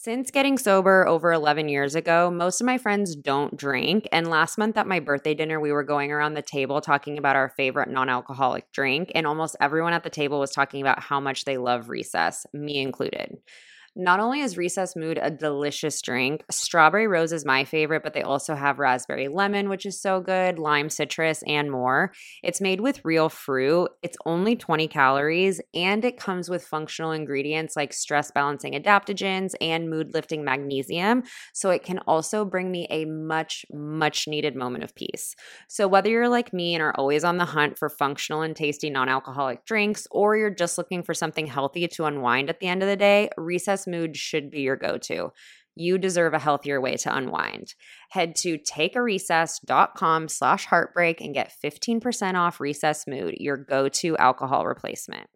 Since getting sober over 11 years ago, most of my friends don't drink. And last month at my birthday dinner, we were going around the table talking about our favorite non alcoholic drink. And almost everyone at the table was talking about how much they love recess, me included. Not only is Recess Mood a delicious drink, strawberry rose is my favorite, but they also have raspberry lemon, which is so good, lime citrus, and more. It's made with real fruit. It's only 20 calories, and it comes with functional ingredients like stress balancing adaptogens and mood lifting magnesium. So it can also bring me a much, much needed moment of peace. So whether you're like me and are always on the hunt for functional and tasty non alcoholic drinks, or you're just looking for something healthy to unwind at the end of the day, Recess mood should be your go to. You deserve a healthier way to unwind. Head to takearecess.com slash heartbreak and get 15% off Recess Mood, your go to alcohol replacement.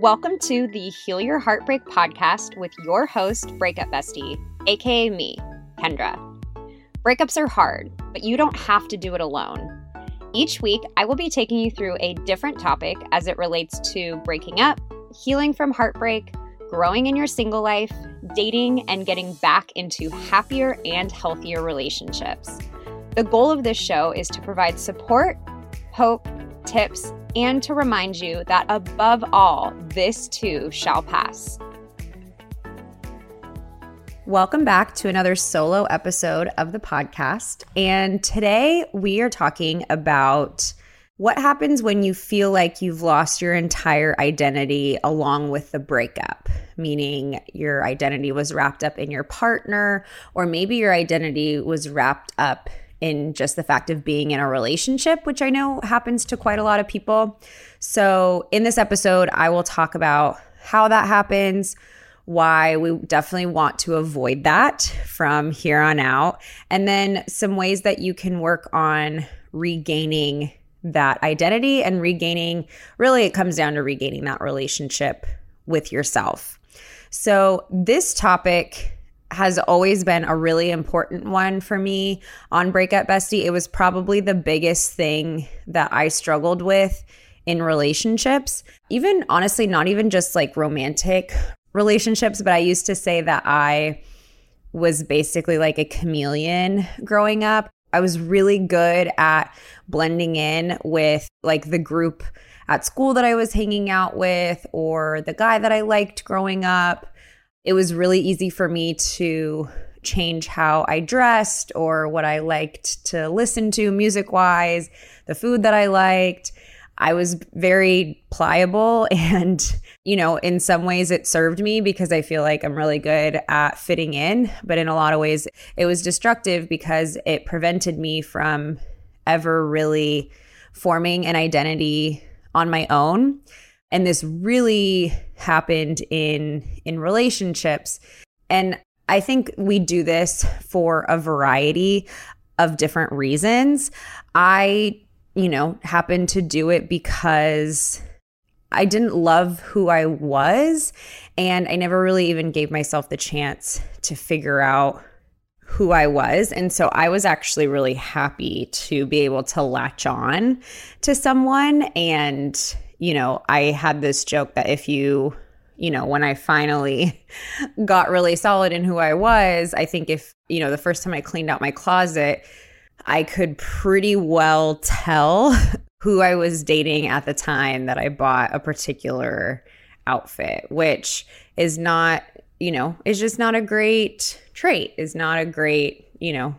Welcome to the Heal Your Heartbreak podcast with your host, Breakup Bestie, aka me, Kendra. Breakups are hard, but you don't have to do it alone. Each week, I will be taking you through a different topic as it relates to breaking up, healing from heartbreak, growing in your single life, dating, and getting back into happier and healthier relationships. The goal of this show is to provide support, hope, tips, and to remind you that above all, this too shall pass. Welcome back to another solo episode of the podcast. And today we are talking about what happens when you feel like you've lost your entire identity along with the breakup, meaning your identity was wrapped up in your partner, or maybe your identity was wrapped up in just the fact of being in a relationship, which I know happens to quite a lot of people. So, in this episode, I will talk about how that happens why we definitely want to avoid that from here on out. And then some ways that you can work on regaining that identity and regaining really, it comes down to regaining that relationship with yourself. So, this topic has always been a really important one for me on Breakup Bestie. It was probably the biggest thing that I struggled with in relationships. Even honestly, not even just like romantic relationships, but I used to say that I was basically like a chameleon growing up. I was really good at blending in with like the group at school that I was hanging out with or the guy that I liked growing up. It was really easy for me to change how I dressed or what I liked to listen to music wise, the food that I liked. I was very pliable and you know, in some ways it served me because I feel like I'm really good at fitting in, but in a lot of ways it was destructive because it prevented me from ever really forming an identity on my own. And this really happened in in relationships. And I think we do this for a variety of different reasons. I, you know, happen to do it because I didn't love who I was. And I never really even gave myself the chance to figure out who I was. And so I was actually really happy to be able to latch on to someone. And, you know, I had this joke that if you, you know, when I finally got really solid in who I was, I think if, you know, the first time I cleaned out my closet, I could pretty well tell who I was dating at the time that I bought a particular outfit, which is not, you know, is just not a great trait, is not a great, you know,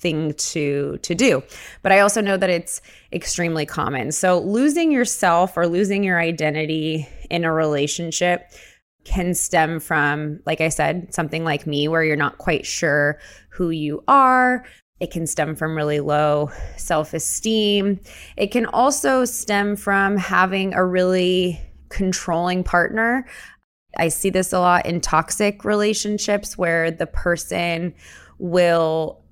thing to to do. But i also know that it's extremely common. So losing yourself or losing your identity in a relationship can stem from like i said something like me where you're not quite sure who you are it can stem from really low self esteem. It can also stem from having a really controlling partner. I see this a lot in toxic relationships where the person will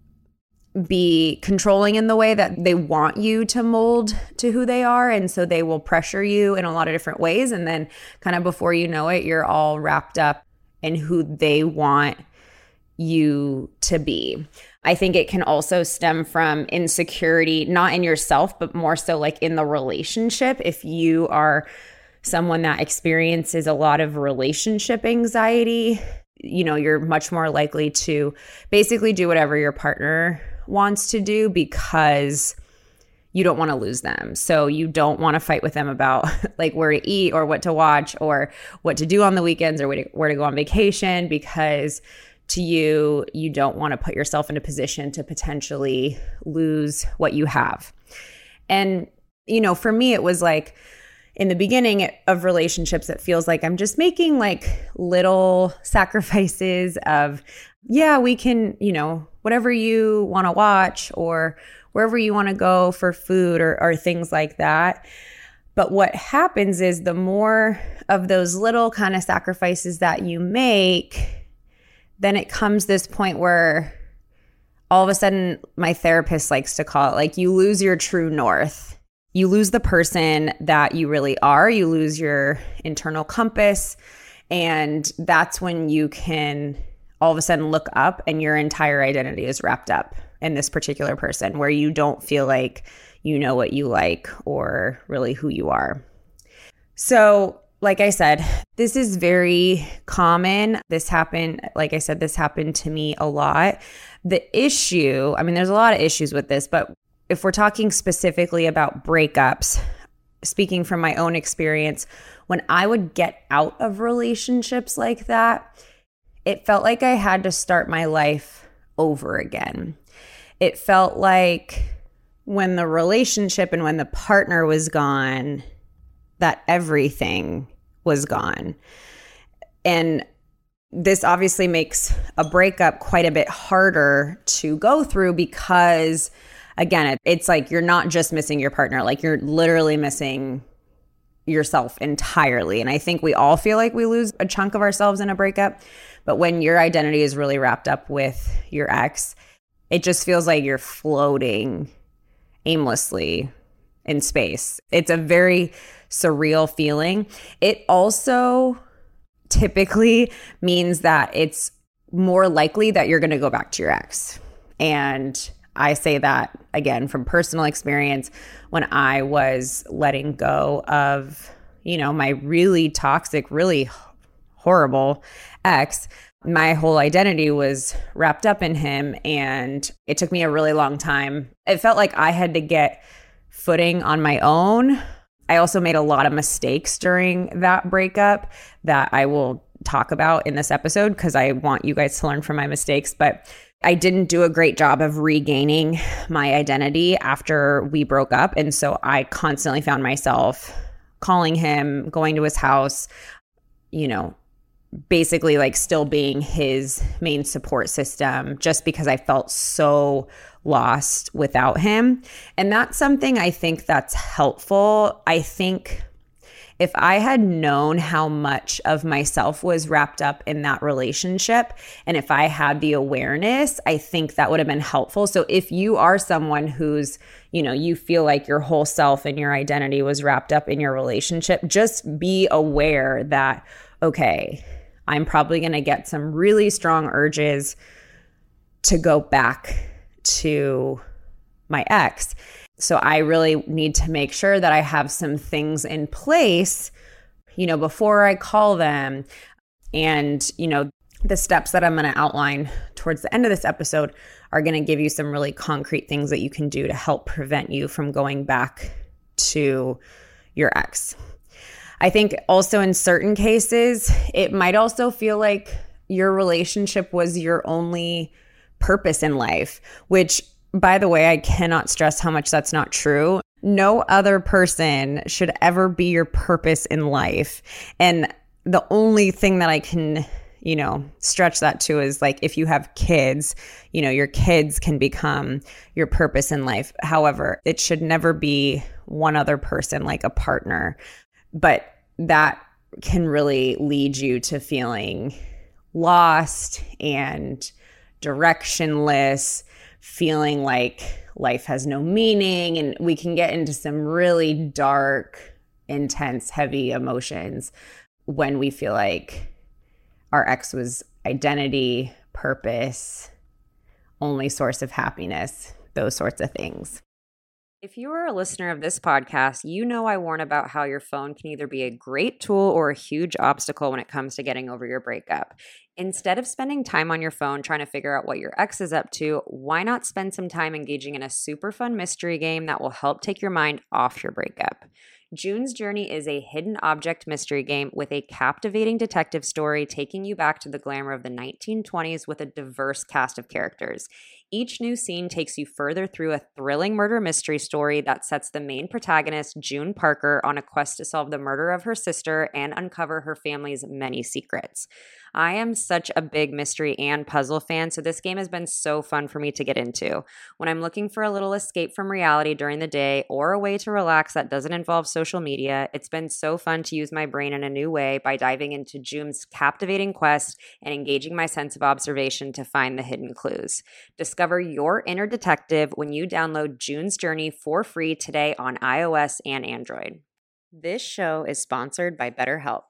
be controlling in the way that they want you to mold to who they are. And so they will pressure you in a lot of different ways. And then, kind of before you know it, you're all wrapped up in who they want you to be. I think it can also stem from insecurity, not in yourself, but more so like in the relationship. If you are someone that experiences a lot of relationship anxiety, you know, you're much more likely to basically do whatever your partner wants to do because you don't want to lose them. So you don't want to fight with them about like where to eat or what to watch or what to do on the weekends or where to, go on vacation because to you, you don't want to put yourself in a position to potentially lose what you have. And, you know, for me, it was like in the beginning of relationships, it feels like I'm just making like little sacrifices of, yeah, we can, you know, whatever you want to watch or wherever you want to go for food or, or things like that. But what happens is the more of those little kind of sacrifices that you make, then it comes this point where all of a sudden my therapist likes to call it like you lose your true north. You lose the person that you really are, you lose your internal compass, and that's when you can all of a sudden look up and your entire identity is wrapped up in this particular person where you don't feel like you know what you like or really who you are. So, like I said, this is very common. This happened, like I said, this happened to me a lot. The issue, I mean, there's a lot of issues with this, but if we're talking specifically about breakups, speaking from my own experience, when I would get out of relationships like that, it felt like I had to start my life over again. It felt like when the relationship and when the partner was gone, that everything was gone. And this obviously makes a breakup quite a bit harder to go through because again it's like you're not just missing your partner like you're literally missing yourself entirely and i think we all feel like we lose a chunk of ourselves in a breakup but when your identity is really wrapped up with your ex it just feels like you're floating aimlessly in space it's a very surreal feeling. It also typically means that it's more likely that you're going to go back to your ex. And I say that again from personal experience when I was letting go of, you know, my really toxic, really horrible ex. My whole identity was wrapped up in him. And it took me a really long time. It felt like I had to get footing on my own I also made a lot of mistakes during that breakup that I will talk about in this episode because I want you guys to learn from my mistakes. But I didn't do a great job of regaining my identity after we broke up. And so I constantly found myself calling him, going to his house, you know, basically like still being his main support system just because I felt so lost without him. And that's something I think that's helpful. I think if I had known how much of myself was wrapped up in that relationship, and if I had the awareness, I think that would have been helpful. So if you are someone who's, you know, you feel like your whole self and your identity was wrapped up in your relationship, just be aware that, okay, I'm probably going to get some really strong urges to go back to my ex. So I really need to make sure that I have some things in place, you know, before I call them. And, you know, the steps that I'm going to outline towards the end of this episode are going to give you some really concrete things that you can do to help prevent you from going back to your ex. I think also in certain cases, it might also feel like your relationship was your only purpose in life, which by the way, I cannot stress how much that's not true. No other person should ever be your purpose in life. And the only thing that I can you know, stretch that to is like if you have kids, you know, your kids can become your purpose in life. However, it should never be one other person like a partner. But that can really lead you to feeling lost and directionless, feeling like life has no meaning. And we can get into some really dark, intense, heavy emotions when we feel like our ex was identity, purpose, only source of happiness, those sorts of things. If you are a listener of this podcast, you know I warn about how your phone can either be a great tool or a huge obstacle when it comes to getting over your breakup. Instead of spending time on your phone trying to figure out what your ex is up to, why not spend some time engaging in a super fun mystery game that will help take your mind off your breakup? June's Journey is a hidden object mystery game with a captivating detective story taking you back to the glamour of the 1920s with a diverse cast of characters. Each new scene takes you further through a thrilling murder mystery story that sets the main protagonist, June Parker, on a quest to solve the murder of her sister and uncover her family's many secrets. I am such a big mystery and puzzle fan, so this game has been so fun for me to get into. When I'm looking for a little escape from reality during the day or a way to relax that doesn't involve social media, it's been so fun to use my brain in a new way by diving into June's captivating quest and engaging my sense of observation to find the hidden clues. Discover your inner detective when you download June's Journey for free today on iOS and Android. This show is sponsored by BetterHelp.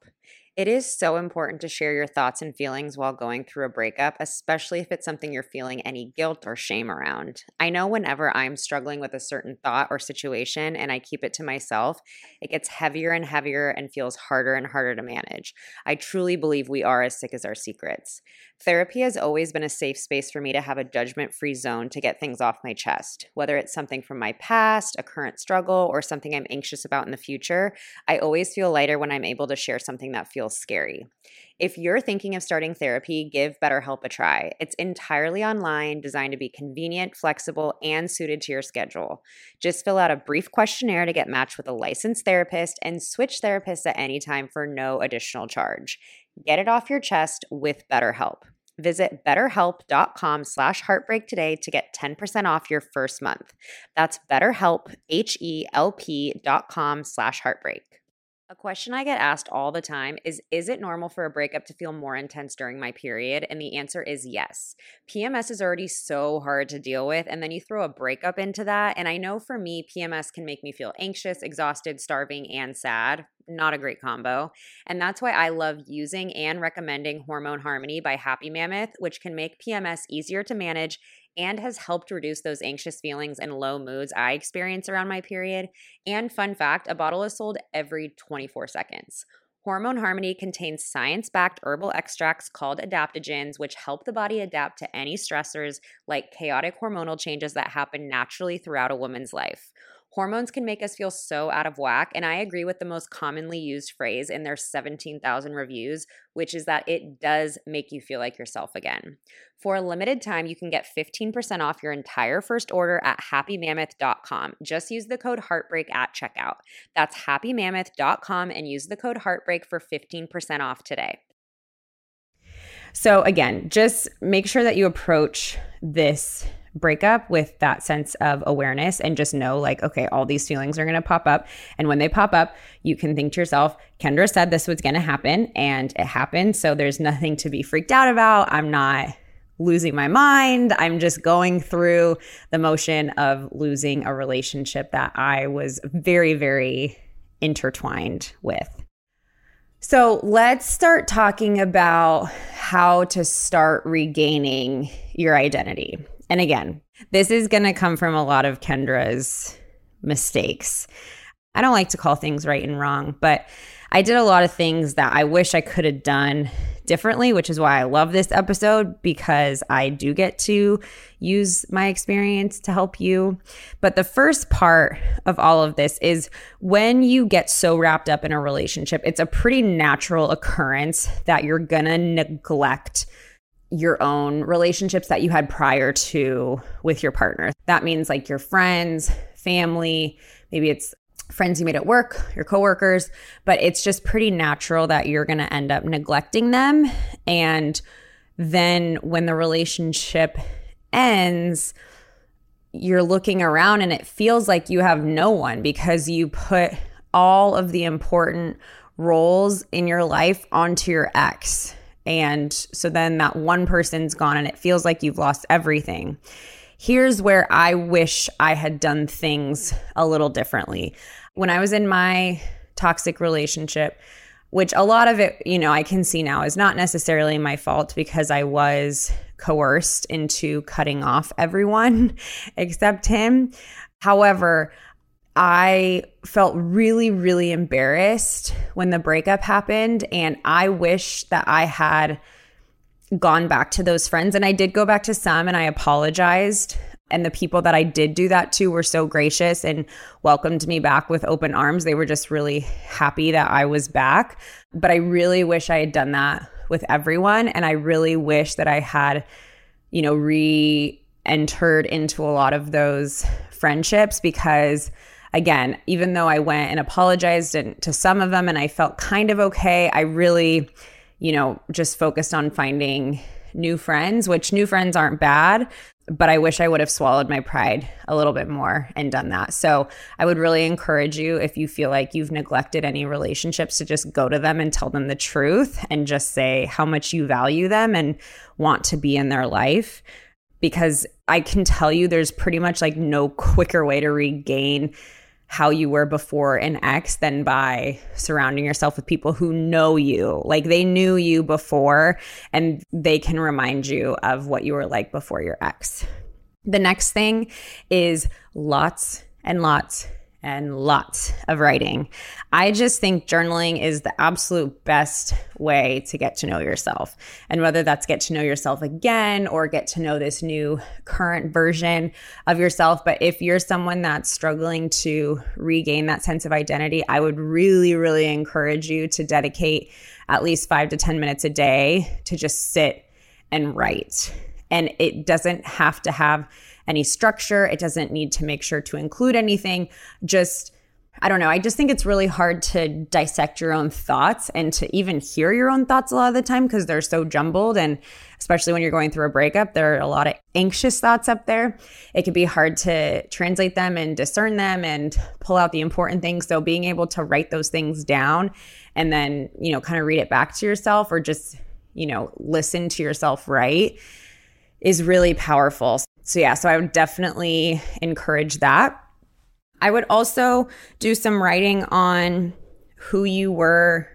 It is so important to share your thoughts and feelings while going through a breakup, especially if it's something you're feeling any guilt or shame around. I know whenever I'm struggling with a certain thought or situation and I keep it to myself, it gets heavier and heavier and feels harder and harder to manage. I truly believe we are as sick as our secrets. Therapy has always been a safe space for me to have a judgment free zone to get things off my chest. Whether it's something from my past, a current struggle, or something I'm anxious about in the future, I always feel lighter when I'm able to share something that feels scary. If you're thinking of starting therapy, give BetterHelp a try. It's entirely online, designed to be convenient, flexible, and suited to your schedule. Just fill out a brief questionnaire to get matched with a licensed therapist and switch therapists at any time for no additional charge. Get it off your chest with BetterHelp. Visit betterhelp.com slash heartbreak today to get 10% off your first month. That's betterhelp, H-E-L-P dot com slash heartbreak. A question I get asked all the time is Is it normal for a breakup to feel more intense during my period? And the answer is yes. PMS is already so hard to deal with. And then you throw a breakup into that. And I know for me, PMS can make me feel anxious, exhausted, starving, and sad. Not a great combo. And that's why I love using and recommending Hormone Harmony by Happy Mammoth, which can make PMS easier to manage and has helped reduce those anxious feelings and low moods I experience around my period. And fun fact a bottle is sold every 24 seconds. Hormone Harmony contains science backed herbal extracts called adaptogens, which help the body adapt to any stressors like chaotic hormonal changes that happen naturally throughout a woman's life. Hormones can make us feel so out of whack. And I agree with the most commonly used phrase in their 17,000 reviews, which is that it does make you feel like yourself again. For a limited time, you can get 15% off your entire first order at happymammoth.com. Just use the code Heartbreak at checkout. That's happymammoth.com and use the code Heartbreak for 15% off today. So, again, just make sure that you approach this breakup with that sense of awareness and just know like okay all these feelings are going to pop up. And when they pop up you can think to yourself kendra said this was going to happen and it happened. So there's nothing to be freaked out about. I'm not losing my mind. I'm just going through the motion of losing a relationship that i was very very intertwined with. So let's start talking about how to start regaining your identity. And again, this is going to come from a lot of Kendra's mistakes. I don't like to call things right and wrong, but I did a lot of things that I wish I could have done differently, which is why I love this episode because I do get to use my experience to help you. But the first part of all of this is when you get so wrapped up in a relationship, it's a pretty natural occurrence that you're going to neglect your own relationships that you had prior to with your partner. That means like your friends, family, maybe it's friends you made at work, your coworkers, but it's just pretty natural that you're going to end up neglecting them. And then when the relationship ends, you're looking around and it feels like you have no one because you put all of the important roles in your life onto your ex. And so then that one person's gone and it feels like you've lost everything. Here's where I wish I had done things a little differently. When I was in my toxic relationship, which a lot of it, you know, I can see now is not necessarily my fault because I was coerced into cutting off everyone except him. However, I felt really, really embarrassed when the breakup happened. And I wish that I had gone back to those friends. And I did go back to some and I apologized. And the people that I did do that to were so gracious and welcomed me back with open arms. They were just really happy that I was back. But I really wish I had done that with everyone. And I really wish that I had, you know, re entered into a lot of those friendships because again, even though I went and apologized and, to some of them and I felt kind of okay, I really, you know, just focused on finding new friends, which new friends aren't bad, but I wish I would have swallowed my pride a little bit more and done that. So I would really encourage you if you feel like you've neglected any relationships to just go to them and tell them the truth and just say how much you value them and want to be in their life. Because I can tell you there's pretty much like no quicker way to regain how you were before an ex than by surrounding yourself with people who know you. Like they knew you before and they can remind you of what you were like before your ex. The next thing is lots and lots and lots of writing. I just think journaling is the absolute best way to get to know yourself. And whether that's get to know yourself again or get to know this new current version of yourself. But if you're someone that's struggling to regain that sense of identity, I would really, really encourage you to dedicate at least five to 10 minutes a day to just sit and write. And it doesn't have to have any structure. It doesn't need to make sure to include anything. Just, I don't know. I just think it's really hard to dissect your own thoughts and to even hear your own thoughts a lot of the time because they're so jumbled. And especially when you're going through a breakup, there are a lot of anxious thoughts up there. It can be hard to translate them and discern them and pull out the important things. So being able to write those things down and then, you know, kind of read it back to yourself or just, you know, listen to yourself write is really powerful. So, yeah, so I would definitely encourage that. I would also do some writing on who you were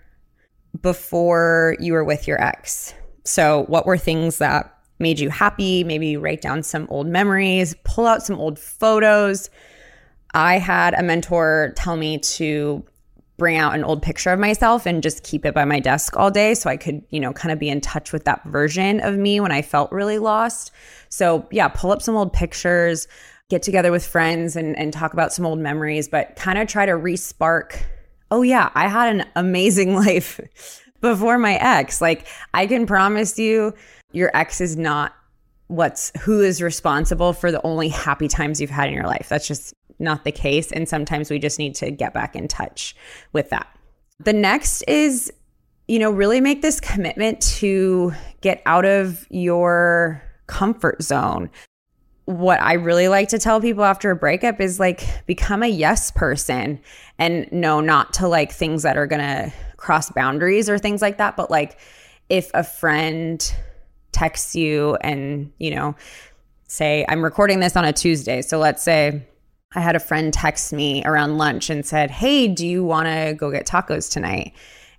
before you were with your ex. So, what were things that made you happy? Maybe you write down some old memories, pull out some old photos. I had a mentor tell me to bring out an old picture of myself and just keep it by my desk all day so I could, you know, kind of be in touch with that version of me when I felt really lost. So, yeah, pull up some old pictures, get together with friends and, and talk about some old memories, but kind of try to respark. Oh, yeah, I had an amazing life before my ex. Like, I can promise you, your ex is not what's who is responsible for the only happy times you've had in your life. That's just not the case. And sometimes we just need to get back in touch with that. The next is, you know, really make this commitment to get out of your comfort zone. What I really like to tell people after a breakup is like become a yes person and no, not to like things that are to cross boundaries or things like that. But like if a friend texts you and, you know, say, I'm recording this on a Tuesday. So let's say I had a friend text me around lunch and said, Hey, do you want to go get tacos tonight?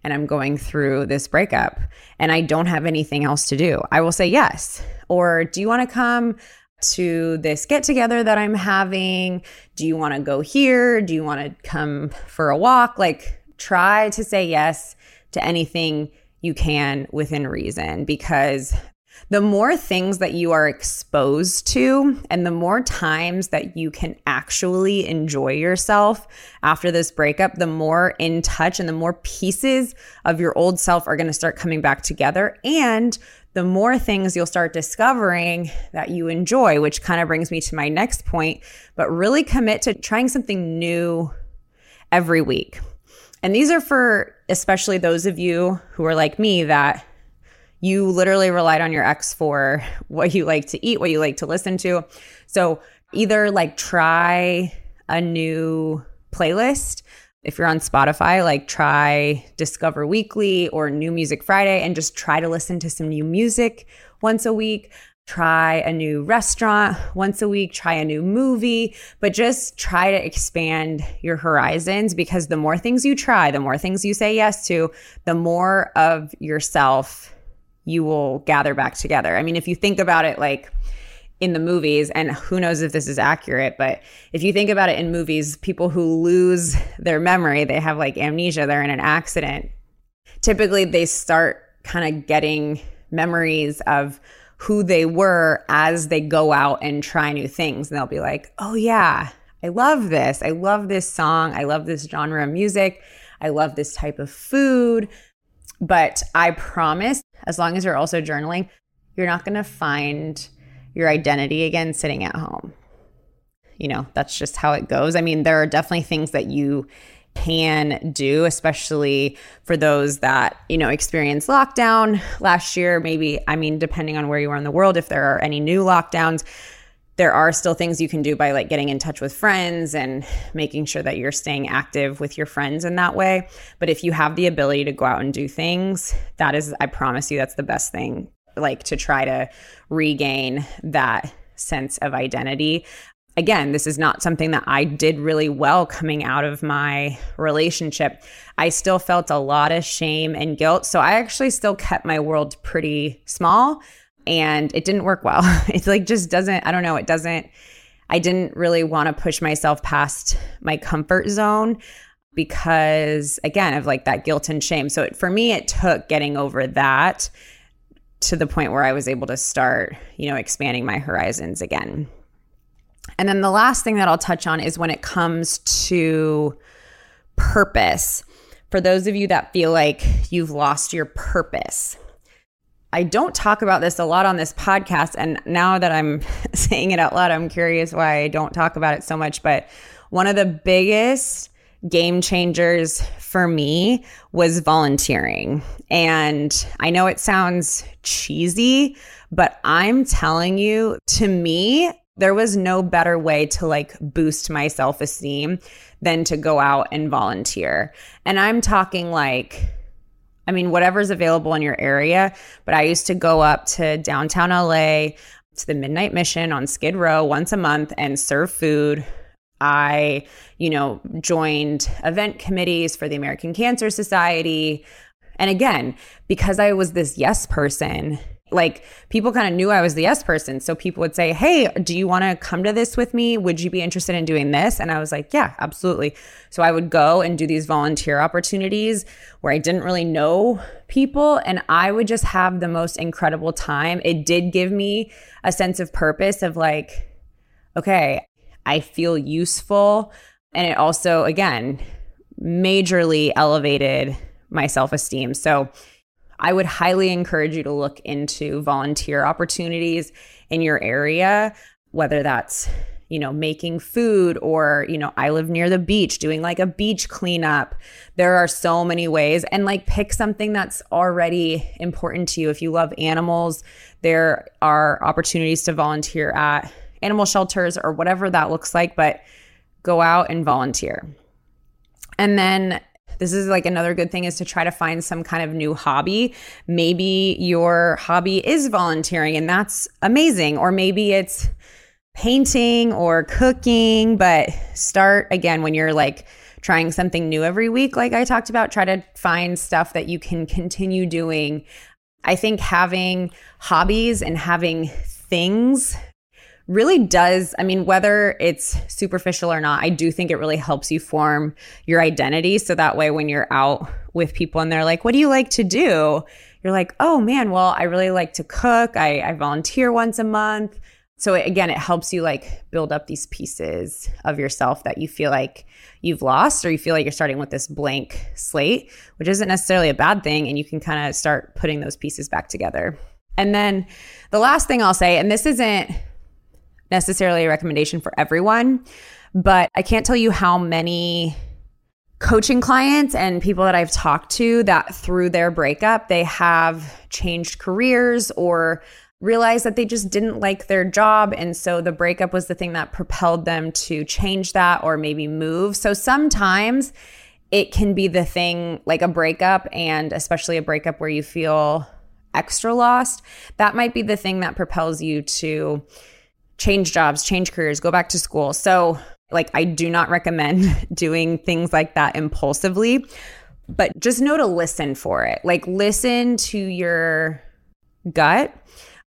And I'm going through this breakup and I don't have anything else to do. I will say yes. Or do you want to come to this get together that I'm having? Do you want to go here? Do you want to come for a walk? Like, try to say yes to anything you can within reason because the more things that you are exposed to and the more times that you can actually enjoy yourself after this breakup, the more in touch and the more pieces of your old self are going to start coming back together. And the more things you'll start discovering that you enjoy, which kind of brings me to my next point. But really commit to trying something new every week. And these are for especially those of you who are like me that you literally relied on your ex for what you like to eat, what you like to listen to. So either like try a new playlist. If you're on Spotify, like try Discover Weekly or New Music Friday and just try to listen to some new music once a week. Try a new restaurant once a week, try a new movie, but just try to expand your horizons because the more things you try, the more things you say yes to, the more of yourself you will gather back together. I mean, if you think about it like, in the movies, and who knows if this is accurate, but if you think about it in movies, people who lose their memory, they have like amnesia, they're in an accident. Typically, they start kind of getting memories of who they were as they go out and try new things. And they'll be like, oh, yeah, I love this. I love this song. I love this genre of music. I love this type of food. But I promise, as long as you're also journaling, you're not going to find your identity again sitting at home. You know, that's just how it goes. I mean, there are definitely things that you can do, especially for those that, you know, experienced lockdown last year. Maybe, I mean, depending on where you are in the world, if there are any new lockdowns, there are still things you can do by like getting in touch with friends and making sure that you're staying active with your friends in that way. But if you have the ability to go out and do things, that is, I promise you, that's the best thing like to try to regain that sense of identity. Again, this is not something that I did really well coming out of my relationship. I still felt a lot of shame and guilt. So I actually still kept my world pretty small and it didn't work well. It's like just doesn't, I don't know, it doesn't, I didn't really want to push myself past my comfort zone because again of like that guilt and shame. So it, for me, it took getting over that to the point where I was able to start, you know, expanding my horizons again. And then the last thing that I'll touch on is when it comes to purpose. For those of you that feel like you've lost your purpose, I don't talk about this a lot on this podcast. And now that I'm saying it out loud, I'm curious why I don't talk about it so much. But one of the biggest game changers for me was volunteering. And I know it sounds cheesy, but I'm telling you, to me, there was no better way to like boost my self esteem than to go out and volunteer. And I'm talking like, I mean, whatever's available in your area, but I used to go up to downtown LA to the Midnight Mission on Skid Row once a month and serve food I, you know, joined event committees for the American Cancer Society. And again, because I was this yes person, like people kind of knew I was the yes person. So people would say, Hey, do you want to come to this with me? Would you be interested in doing this? And I was like, Yeah, absolutely. So I would go and do these volunteer opportunities where I didn't really know people and I would just have the most incredible time. It did give me a sense of purpose of like, okay, I feel useful. And it also, again, majorly elevated my self esteem. So I would highly encourage you to look into volunteer opportunities in your area, whether that's you know, making food or, you know, I live near the beach, doing like a beach cleanup. There are so many ways. And like pick something that's already important to you. If you love animals, there are opportunities to volunteer at animal shelters or whatever that looks like, but go out and volunteer. And then this is like another good thing is to try to find some kind of new hobby. Maybe your hobby is volunteering and that's amazing. Or maybe it's painting or cooking, but start again when you're like trying something new every week, like I talked about, try to find stuff that you can continue doing. I think having hobbies and having things really does. I mean, whether it's superficial or not, I do think it really helps you form your identity. So that way, when you're out with people and they're like, What do you like to do? You're like, Oh man, well, I really like to cook. I, I volunteer once a month. So it, again, it helps you like build up these pieces of yourself that you feel like you've lost or you feel like you're starting with this blank slate, which isn't necessarily a bad thing. And you can kind of start putting those pieces back together. And then the last thing I'll say, and this isn't necessarily a recommendation for everyone, but I can't tell you how many coaching clients and people that I've talked to that through their breakup, they have changed careers or realized that they just didn't like their job. And so the breakup was the thing that propelled them to change that or maybe move. So sometimes it can be the thing like a breakup, and especially a breakup where you feel extra lost. That might be the thing that propels you to change jobs, change careers, go back to school. So like, I do not recommend doing things like that impulsively, but just know to listen for it. Like, listen to your gut.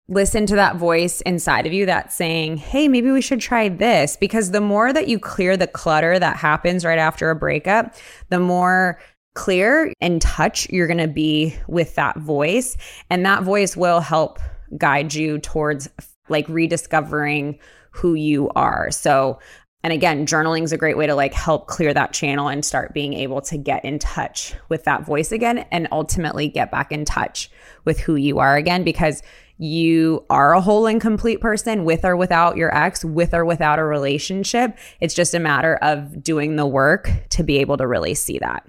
Listen to that voice inside of you that's saying, hey, maybe we should try this. Because the more that you clear the clutter that happens right after a breakup, the more clear and touch you're going to be with that voice. And that voice will help guide you towards like rediscovering who you are. So and again, journaling is a great way to like help clear that channel and start being able to get in touch with that voice again and ultimately get back in touch with who you are again because you are a whole and complete person with or without your ex, with or without a relationship. It's just a matter of doing the work to be able to really see that.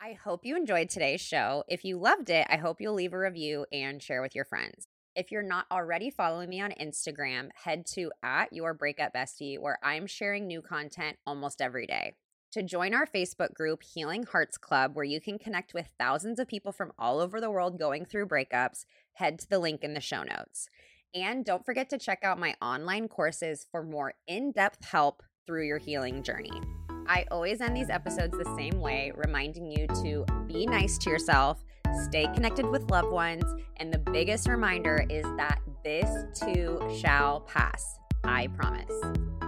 I hope you enjoyed today's show. If you loved it, I hope you'll leave a review and share with your friends. If you're not already following me on Instagram, head to at your breakup bestie, where I'm sharing new content almost every day. To join our Facebook group, Healing Hearts Club, where you can connect with thousands of people from all over the world going through breakups, head to the link in the show notes. And don't forget to check out my online courses for more in depth help through your healing journey. I always end these episodes the same way, reminding you to be nice to yourself stay connected with loved ones, and the biggest reminder is that this too shall pass. I promise.